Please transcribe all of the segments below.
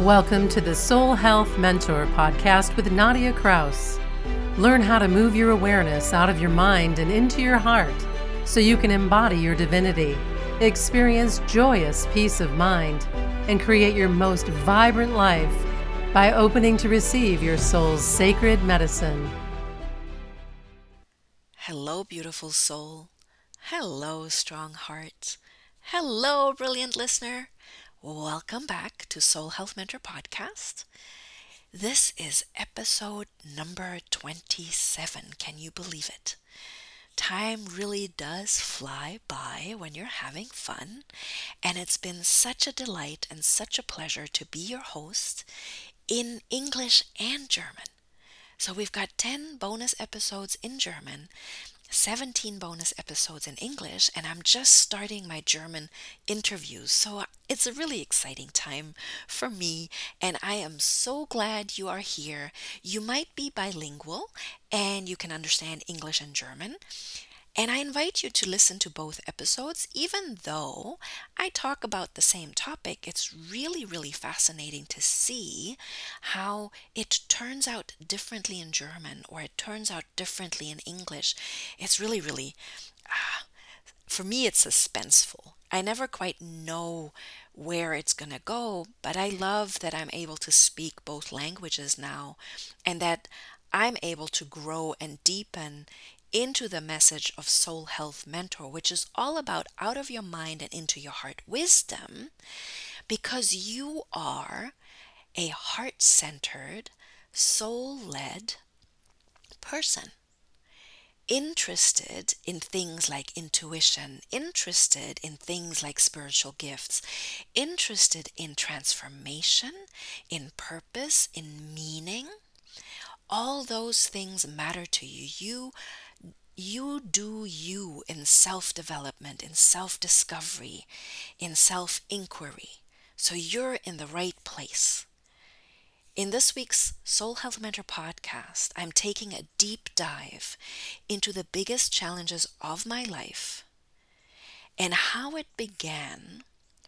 Welcome to the Soul Health Mentor podcast with Nadia Kraus. Learn how to move your awareness out of your mind and into your heart so you can embody your divinity, experience joyous peace of mind, and create your most vibrant life by opening to receive your soul's sacred medicine. Hello, beautiful soul. Hello, strong heart. Hello, brilliant listener. Welcome back to Soul Health Mentor Podcast. This is episode number 27. Can you believe it? Time really does fly by when you're having fun, and it's been such a delight and such a pleasure to be your host in English and German. So, we've got 10 bonus episodes in German 17 bonus episodes in English, and I'm just starting my German interviews. So uh, it's a really exciting time for me, and I am so glad you are here. You might be bilingual and you can understand English and German. And I invite you to listen to both episodes, even though I talk about the same topic. It's really, really fascinating to see how it turns out differently in German or it turns out differently in English. It's really, really, uh, for me, it's suspenseful. I never quite know where it's going to go, but I love that I'm able to speak both languages now and that I'm able to grow and deepen into the message of Soul Health Mentor, which is all about out of your mind and into your heart wisdom, because you are a heart centered, soul led person. Interested in things like intuition, interested in things like spiritual gifts, interested in transformation, in purpose, in meaning. All those things matter to you. You you do you in self development, in self discovery, in self inquiry. So you're in the right place. In this week's Soul Health Mentor podcast, I'm taking a deep dive into the biggest challenges of my life and how it began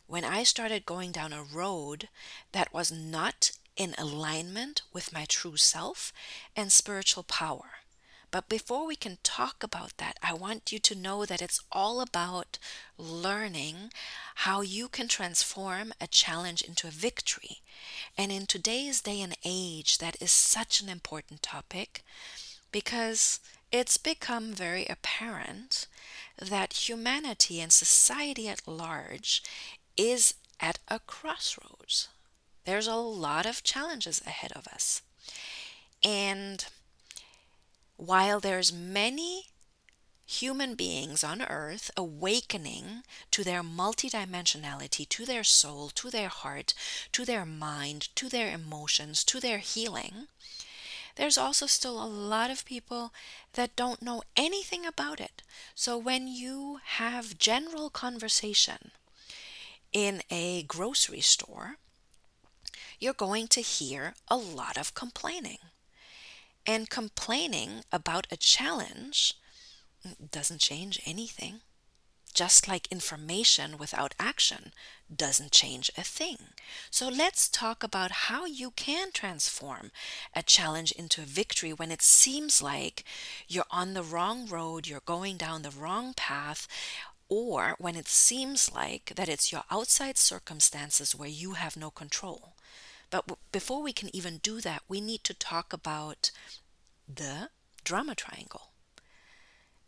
when I started going down a road that was not in alignment with my true self and spiritual power. But before we can talk about that, I want you to know that it's all about learning how you can transform a challenge into a victory. And in today's day and age, that is such an important topic because it's become very apparent that humanity and society at large is at a crossroads. There's a lot of challenges ahead of us. And while there's many human beings on earth awakening to their multidimensionality, to their soul, to their heart, to their mind, to their emotions, to their healing, there's also still a lot of people that don't know anything about it. So when you have general conversation in a grocery store, you're going to hear a lot of complaining. And complaining about a challenge doesn't change anything. Just like information without action doesn't change a thing. So let's talk about how you can transform a challenge into a victory when it seems like you're on the wrong road, you're going down the wrong path, or when it seems like that it's your outside circumstances where you have no control. But w- before we can even do that, we need to talk about the drama triangle.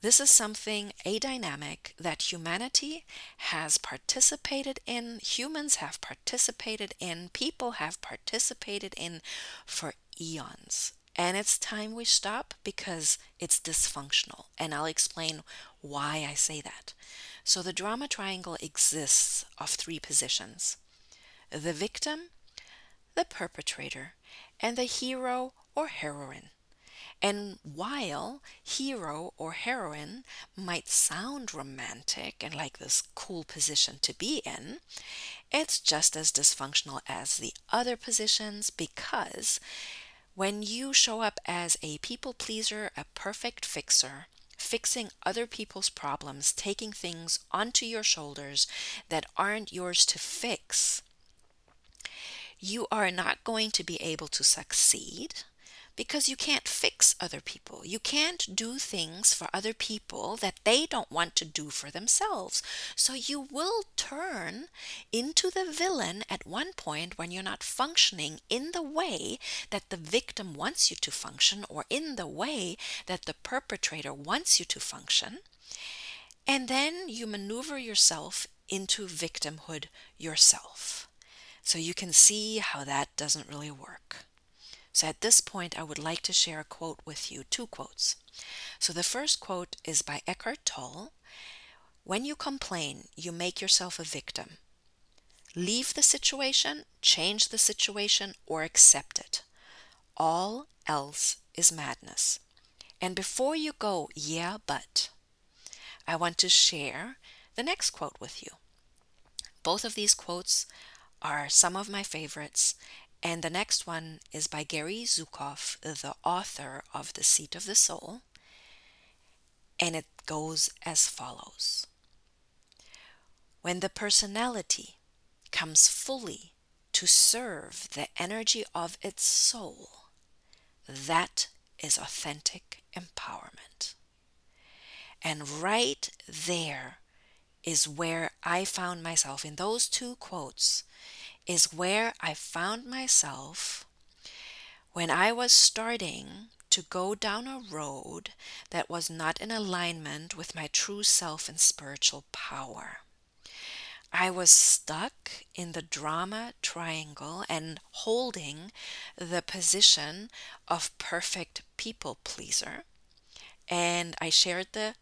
This is something, a dynamic that humanity has participated in, humans have participated in, people have participated in for eons. And it's time we stop because it's dysfunctional. And I'll explain why I say that. So, the drama triangle exists of three positions the victim, the perpetrator, and the hero or heroine. And while hero or heroine might sound romantic and like this cool position to be in, it's just as dysfunctional as the other positions because when you show up as a people pleaser, a perfect fixer, fixing other people's problems, taking things onto your shoulders that aren't yours to fix, you are not going to be able to succeed because you can't fix other people. You can't do things for other people that they don't want to do for themselves. So you will turn into the villain at one point when you're not functioning in the way that the victim wants you to function or in the way that the perpetrator wants you to function. And then you maneuver yourself into victimhood yourself. So you can see how that doesn't really work. So at this point, I would like to share a quote with you, two quotes. So the first quote is by Eckhart Tolle When you complain, you make yourself a victim. Leave the situation, change the situation, or accept it. All else is madness. And before you go, yeah, but, I want to share the next quote with you. Both of these quotes are some of my favorites, and the next one is by Gary Zukav, the author of The Seat of the Soul. And it goes as follows When the personality comes fully to serve the energy of its soul, that is authentic empowerment. And right there is where I found myself in those two quotes is where I found myself when I was starting to go down a road that was not in alignment with my true self and spiritual power. I was stuck in the drama triangle and holding the position of perfect people pleaser. And I shared the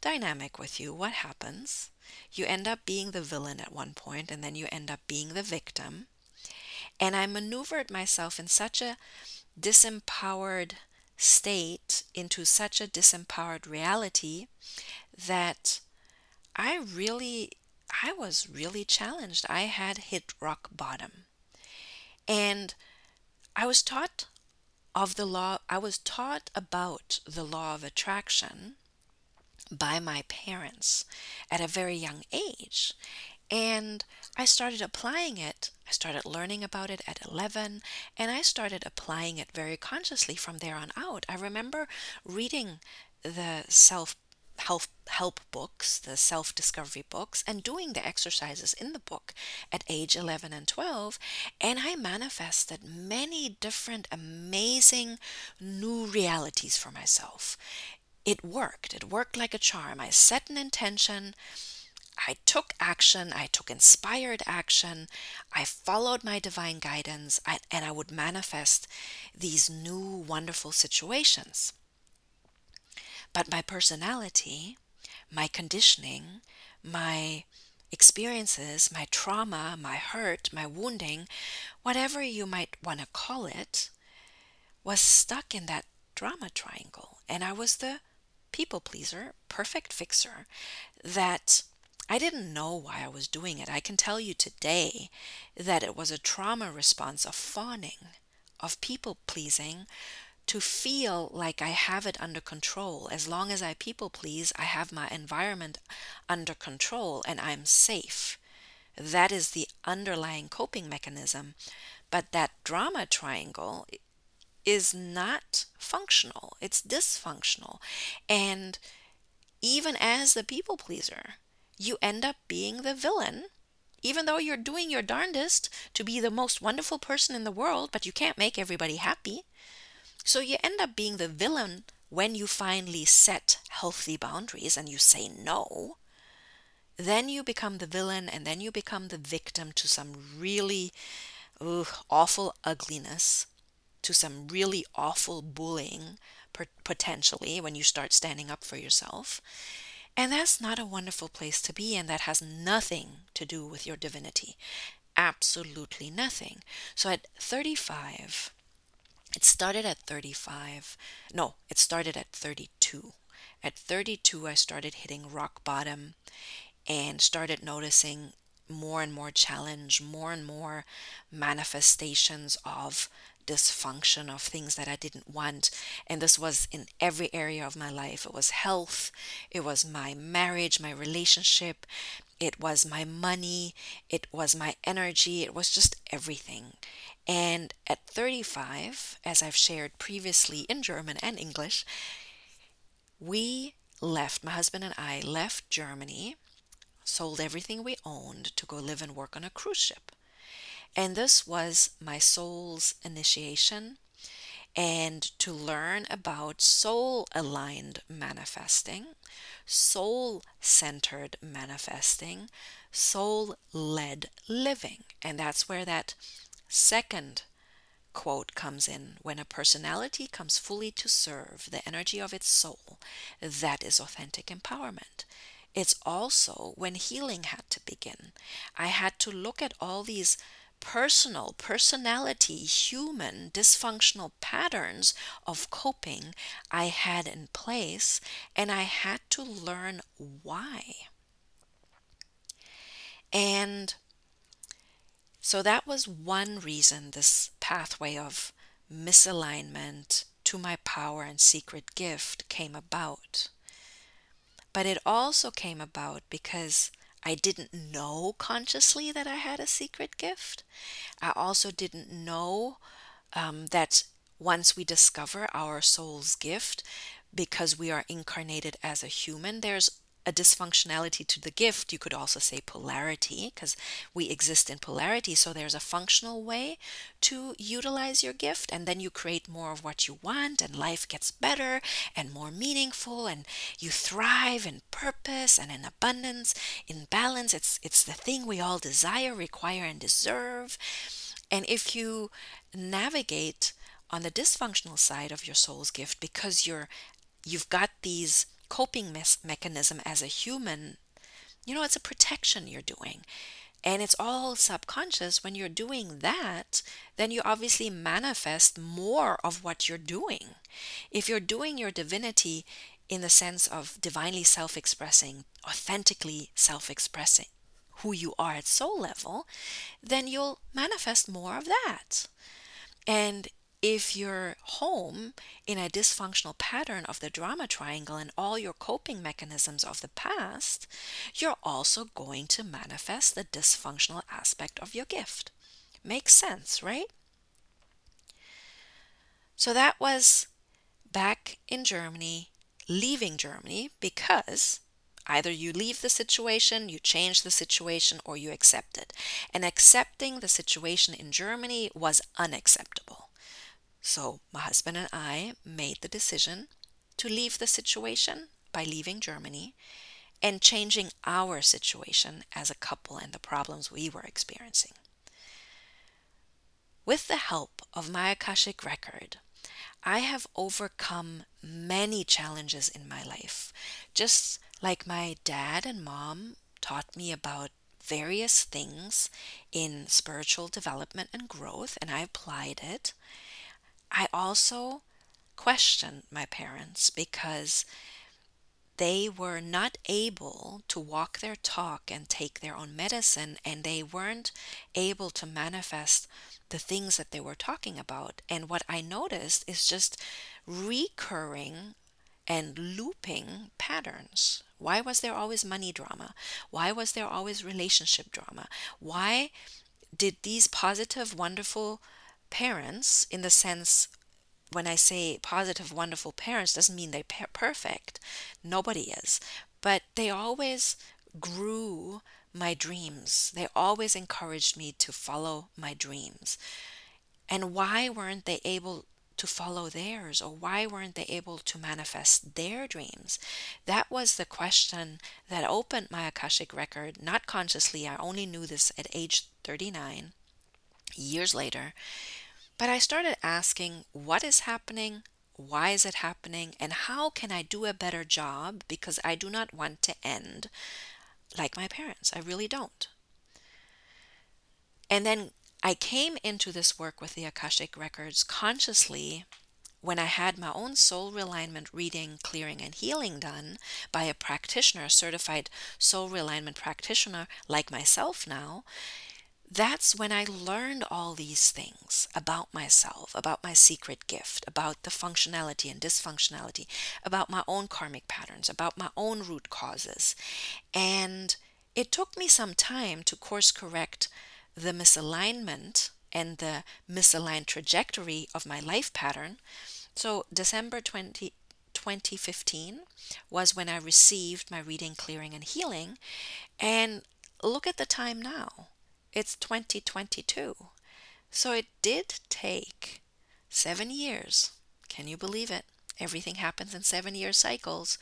dynamic with you. What happens you end up being the villain at one point and then you end up being the victim. And I maneuvered myself in such a disempowered state into such a disempowered reality that I really I was really challenged. I had hit rock bottom. And I was taught of the law I was taught about the law of attraction by my parents at a very young age. And I started applying it. I started learning about it at 11, and I started applying it very consciously from there on out. I remember reading the self help help books, the self-discovery books and doing the exercises in the book at age 11 and 12 and I manifested many different amazing new realities for myself it worked. It worked like a charm. I set an intention. I took action. I took inspired action. I followed my divine guidance, and I would manifest these new wonderful situations. But my personality, my conditioning, my experiences, my trauma, my hurt, my wounding, whatever you might want to call it, was stuck in that drama triangle. And I was the people pleaser, perfect fixer, that I didn't know why I was doing it. I can tell you today that it was a trauma response of fawning, of people pleasing, to feel like I have it under control. As long as I people please, I have my environment under control and I'm safe. That is the underlying coping mechanism. But that drama triangle is not functional, it's dysfunctional. And even as the people pleaser, you end up being the villain, even though you're doing your darndest to be the most wonderful person in the world, but you can't make everybody happy. So you end up being the villain when you finally set healthy boundaries and you say no. Then you become the villain and then you become the victim to some really ugh, awful ugliness to some really awful bullying potentially when you start standing up for yourself. And that's not a wonderful place to be, and that has nothing to do with your divinity. Absolutely nothing. So at 35, it started at 35. No, it started at 32. At 32, I started hitting rock bottom and started noticing more and more challenge, more and more manifestations of dysfunction of things that I didn't want. And this was in every area of my life. It was health, it was my marriage, my relationship, it was my money, it was my energy, it was just everything. And at 35, as I've shared previously in German and English, we left, my husband and I left Germany, sold everything we owned to go live and work on a cruise ship. And this was my soul's initiation and to learn about soul aligned manifesting, soul centered manifesting, soul led living. And that's where that second quote comes in when a personality comes fully to serve the energy of its soul, that is authentic empowerment. It's also when healing had to begin. I had to look at all these personal, personality, human, dysfunctional patterns of coping I had in place, and I had to learn why. And so that was one reason this pathway of misalignment to my power and secret gift came about. But it also came about because I didn't know consciously that I had a secret gift. I also didn't know um, that once we discover our soul's gift, because we are incarnated as a human, there's a dysfunctionality to the gift. You could also say polarity because we exist in polarity. So there's a functional way to utilize your gift, and then you create more of what you want, and life gets better and more meaningful, and you thrive in purpose and in abundance, in balance. It's it's the thing we all desire, require, and deserve. And if you navigate on the dysfunctional side of your soul's gift because you're you've got these coping mechanism as a human, you know, it's a protection you're doing. And it's all subconscious. When you're doing that, then you obviously manifest more of what you're doing. If you're doing your divinity in the sense of divinely self expressing, authentically self expressing who you are at soul level, then you'll manifest more of that. And if you're home in a dysfunctional pattern of the drama triangle and all your coping mechanisms of the past, you're also going to manifest the dysfunctional aspect of your gift. Makes sense, right? So that was back in Germany, leaving Germany because either you leave the situation, you change the situation, or you accept it. And accepting the situation in Germany was unacceptable. So, my husband and I made the decision to leave the situation by leaving Germany and changing our situation as a couple and the problems we were experiencing. With the help of my Akashic record, I have overcome many challenges in my life, just like my dad and mom taught me about various things in spiritual development and growth, and I applied it. I also questioned my parents because they were not able to walk their talk and take their own medicine, and they weren't able to manifest the things that they were talking about. And what I noticed is just recurring and looping patterns. Why was there always money drama? Why was there always relationship drama? Why did these positive, wonderful parents in the sense when I say positive, wonderful parents, doesn't mean they're perfect. Nobody is. But they always grew my dreams. They always encouraged me to follow my dreams. And why weren't they able to follow theirs? Or why weren't they able to manifest their dreams? That was the question that opened my Akashic record, not consciously. I only knew this at age 39, years later. But I started asking what is happening, why is it happening, and how can I do a better job because I do not want to end like my parents. I really don't. And then I came into this work with the Akashic Records consciously when I had my own soul realignment reading, clearing, and healing done by a practitioner, a certified soul realignment practitioner like myself now, that's when I learned all these things about myself, about my secret gift, about the functionality and dysfunctionality, about my own karmic patterns, about my own root causes. And it took me some time to course correct the misalignment and the misaligned trajectory of my life pattern. So, December 20, 2015 was when I received my reading, clearing, and healing. And look at the time now. It's 2022. So it did take seven years. Can you believe it? Everything happens in seven year cycles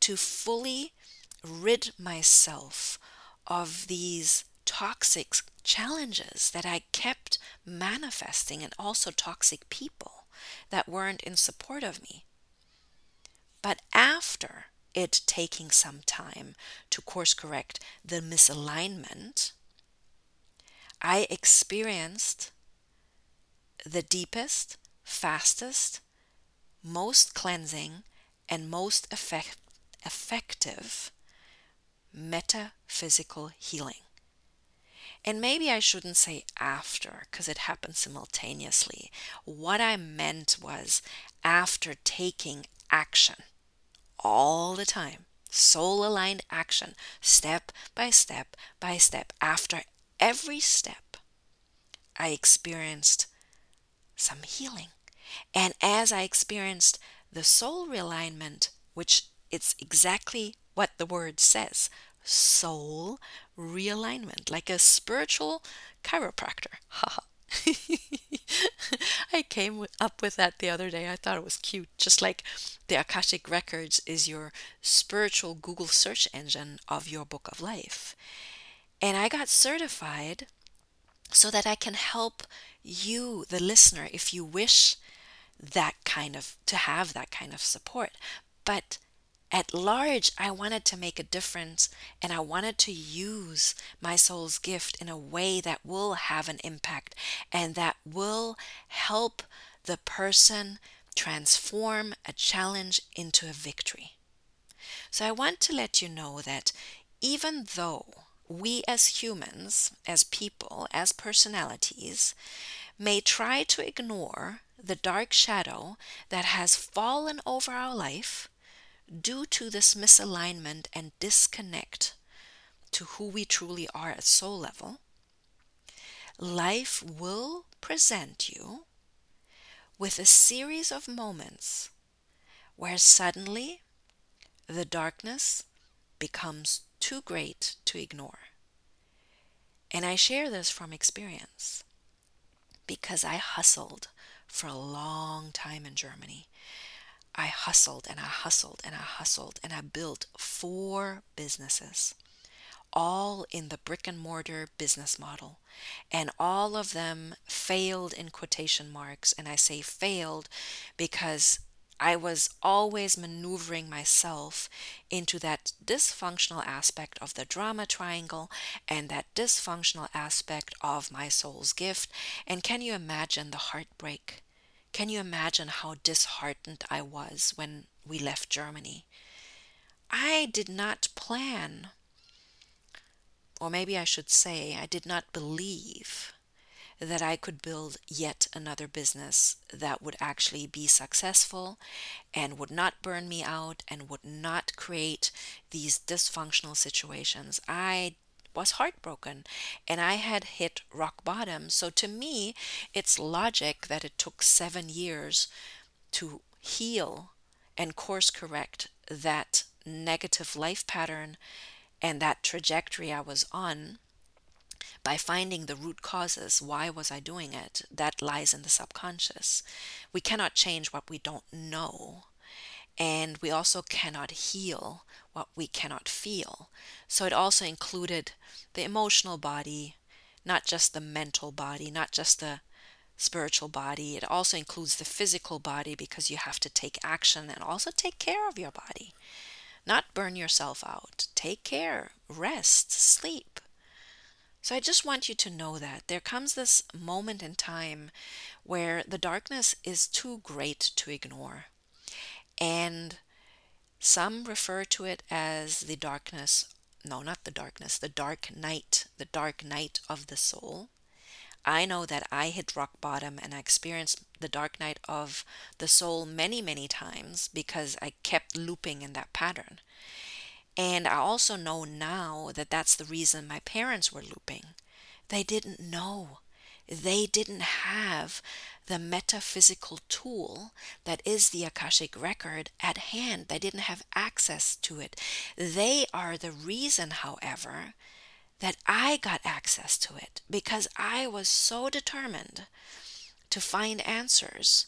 to fully rid myself of these toxic challenges that I kept manifesting and also toxic people that weren't in support of me. But after it taking some time to course correct the misalignment, I experienced the deepest, fastest, most cleansing, and most effect- effective metaphysical healing. And maybe I shouldn't say after because it happened simultaneously. What I meant was after taking action all the time, soul aligned action, step by step by step. After every step, I experienced some healing. And as I experienced the soul realignment, which it's exactly what the word says soul realignment, like a spiritual chiropractor. I came up with that the other day. I thought it was cute. Just like the Akashic Records is your spiritual Google search engine of your book of life. And I got certified so that I can help you, the listener, if you wish that kind of to have that kind of support. But at large, I wanted to make a difference and I wanted to use my soul's gift in a way that will have an impact and that will help the person transform a challenge into a victory. So I want to let you know that even though we as humans, as people, as personalities, may try to ignore the dark shadow that has fallen over our life due to this misalignment and disconnect to who we truly are at soul level, life will present you with a series of moments where suddenly the darkness becomes too great to ignore. And I share this from experience because I hustled for a long time in Germany. I hustled and I hustled and I hustled and I built four businesses, all in the brick and mortar business model. And all of them failed in quotation marks. And I say failed because I was always maneuvering myself into that dysfunctional aspect of the drama triangle and that dysfunctional aspect of my soul's gift. And can you imagine the heartbreak? Can you imagine how disheartened I was when we left Germany? I did not plan, or maybe I should say, I did not believe that I could build yet another business that would actually be successful and would not burn me out and would not create these dysfunctional situations. I was heartbroken and I had hit rock bottom. So to me, it's logic that it took seven years to heal and course correct that negative life pattern and that trajectory I was on by finding the root causes. Why was I doing it? That lies in the subconscious. We cannot change what we don't know. And we also cannot heal what we cannot feel. So it also included the emotional body, not just the mental body, not just the spiritual body. It also includes the physical body because you have to take action and also take care of your body. Not burn yourself out. Take care, rest, sleep. So I just want you to know that there comes this moment in time where the darkness is too great to ignore. And some refer to it as the darkness, no, not the darkness, the dark night, the dark night of the soul. I know that I hit rock bottom and I experienced the dark night of the soul many, many times because I kept looping in that pattern. And I also know now that that's the reason my parents were looping. They didn't know. They didn't have the metaphysical tool that is the Akashic record at hand. They didn't have access to it. They are the reason, however, that I got access to it because I was so determined to find answers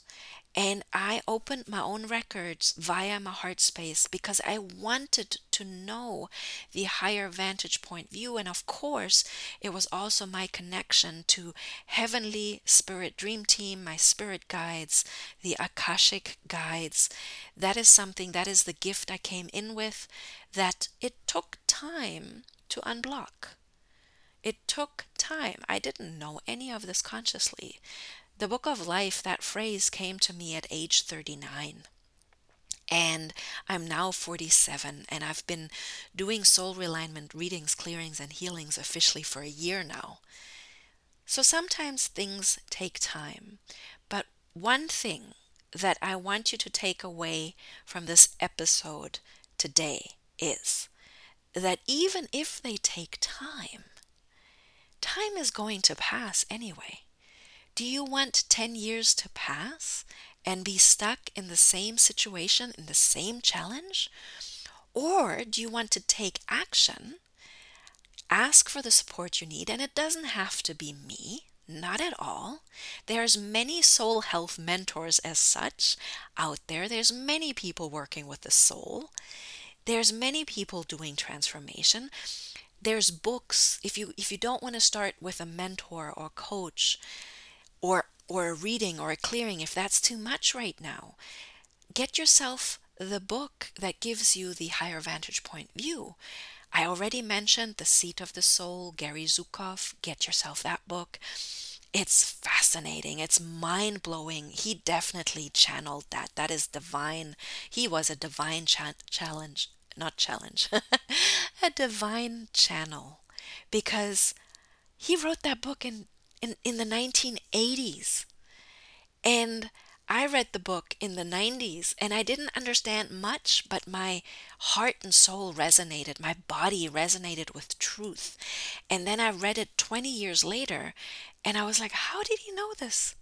and I opened my own records via my heart space because I wanted to know the higher vantage point view. And of course, it was also my connection to Heavenly Spirit Dream Team, my spirit guides, the Akashic guides. That is something, that is the gift I came in with that it took time to unblock. It took time. I didn't know any of this consciously. The book of life, that phrase came to me at age 39. And I'm now 47, and I've been doing soul realignment readings, clearings, and healings officially for a year now. So sometimes things take time. But one thing that I want you to take away from this episode today is that even if they take time, time is going to pass anyway. Do you want 10 years to pass and be stuck in the same situation, in the same challenge? Or do you want to take action, ask for the support you need, and it doesn't have to be me, not at all. There's many soul health mentors as such out there. There's many people working with the soul. There's many people doing transformation. There's books. If you if you don't want to start with a mentor or coach, or or a reading or a clearing if that's too much right now. Get yourself the book that gives you the higher vantage point view. I already mentioned The Seat of the Soul, Gary Zukav. Get yourself that book. It's fascinating. It's mind blowing. He definitely channeled that. That is divine. He was a divine cha- challenge, not challenge, a divine channel because he wrote that book in in, in the 1980s. And I read the book in the 90s and I didn't understand much, but my heart and soul resonated. My body resonated with truth. And then I read it 20 years later and I was like, how did he know this?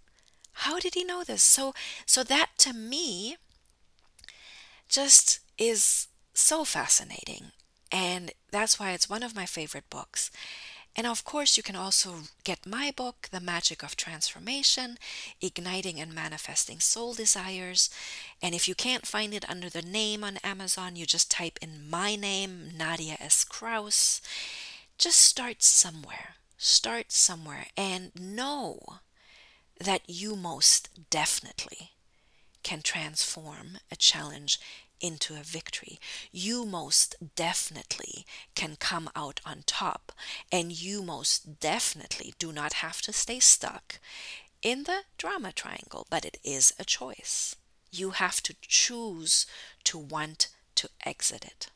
How did he know this? So so that to me just is so fascinating. And that's why it's one of my favorite books. And of course, you can also get my book, The Magic of Transformation Igniting and Manifesting Soul Desires. And if you can't find it under the name on Amazon, you just type in my name, Nadia S. Kraus. Just start somewhere. Start somewhere and know that you most definitely can transform a challenge into a victory. You most definitely can come out on top, and you most definitely do not have to stay stuck in the drama triangle, but it is a choice. You have to choose to want to exit it.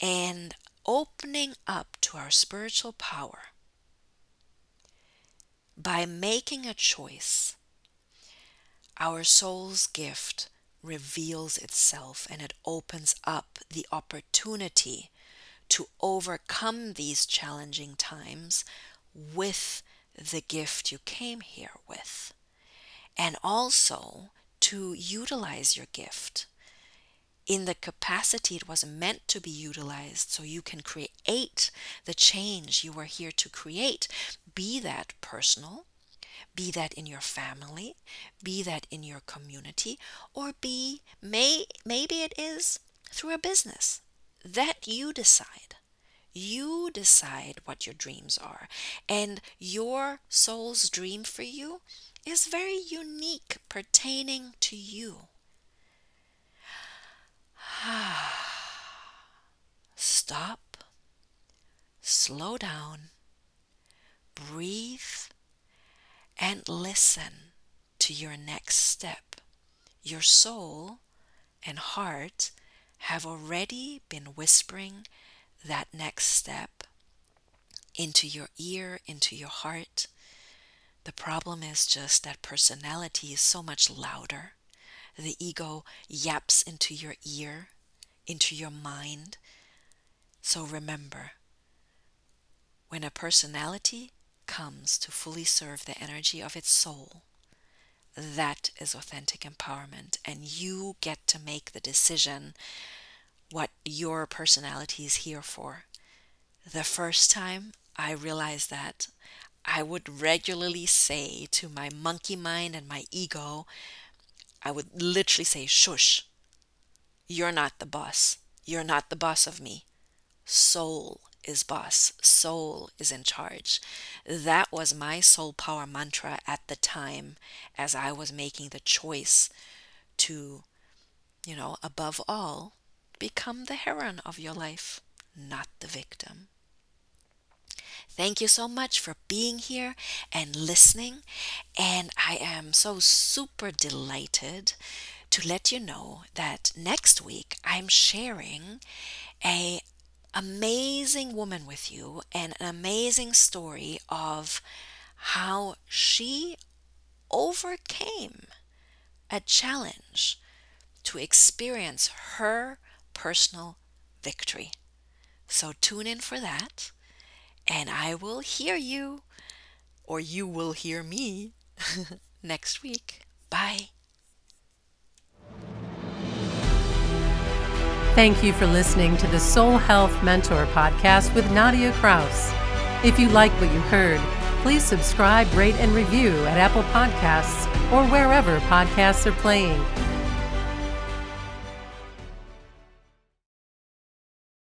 And opening up to our spiritual power by making a choice, our soul's gift reveals itself and it opens up the opportunity to overcome these challenging times with the gift you came here with. And also to utilize your gift in the capacity it was meant to be utilized so you can create the change you are here to create, be that personal, be that in your family, be that in your community, or be may maybe it is through a business. That you decide. You decide what your dreams are. And your soul's dream for you is very unique, pertaining to you. Stop, slow down, breathe and listen to your next step. Your soul and heart have already been whispering that next step into your ear, into your heart. The problem is just that personality is so much louder. The ego yaps into your ear, into your mind. So remember, when a personality comes to fully serve the energy of its soul, that is authentic empowerment, and you get to make the decision what your personality is here for. The first time I realized that, I would regularly say to my monkey mind and my ego, I would literally say, Shush, you're not the boss. You're not the boss of me. Soul is boss. Soul is in charge. That was my soul power mantra at the time as I was making the choice to, you know, above all, become the heroine of your life, not the victim. Thank you so much for being here and listening. And I am so super delighted to let you know that next week I'm sharing a amazing woman with you and an amazing story of how she overcame a challenge to experience her personal victory. So tune in for that, and I will hear you, or you will hear me next week. Bye. Thank you for listening to the Soul Health Mentor podcast with Nadia Kraus. If you like what you heard, please subscribe, rate, and review at Apple Podcasts or wherever podcasts are playing.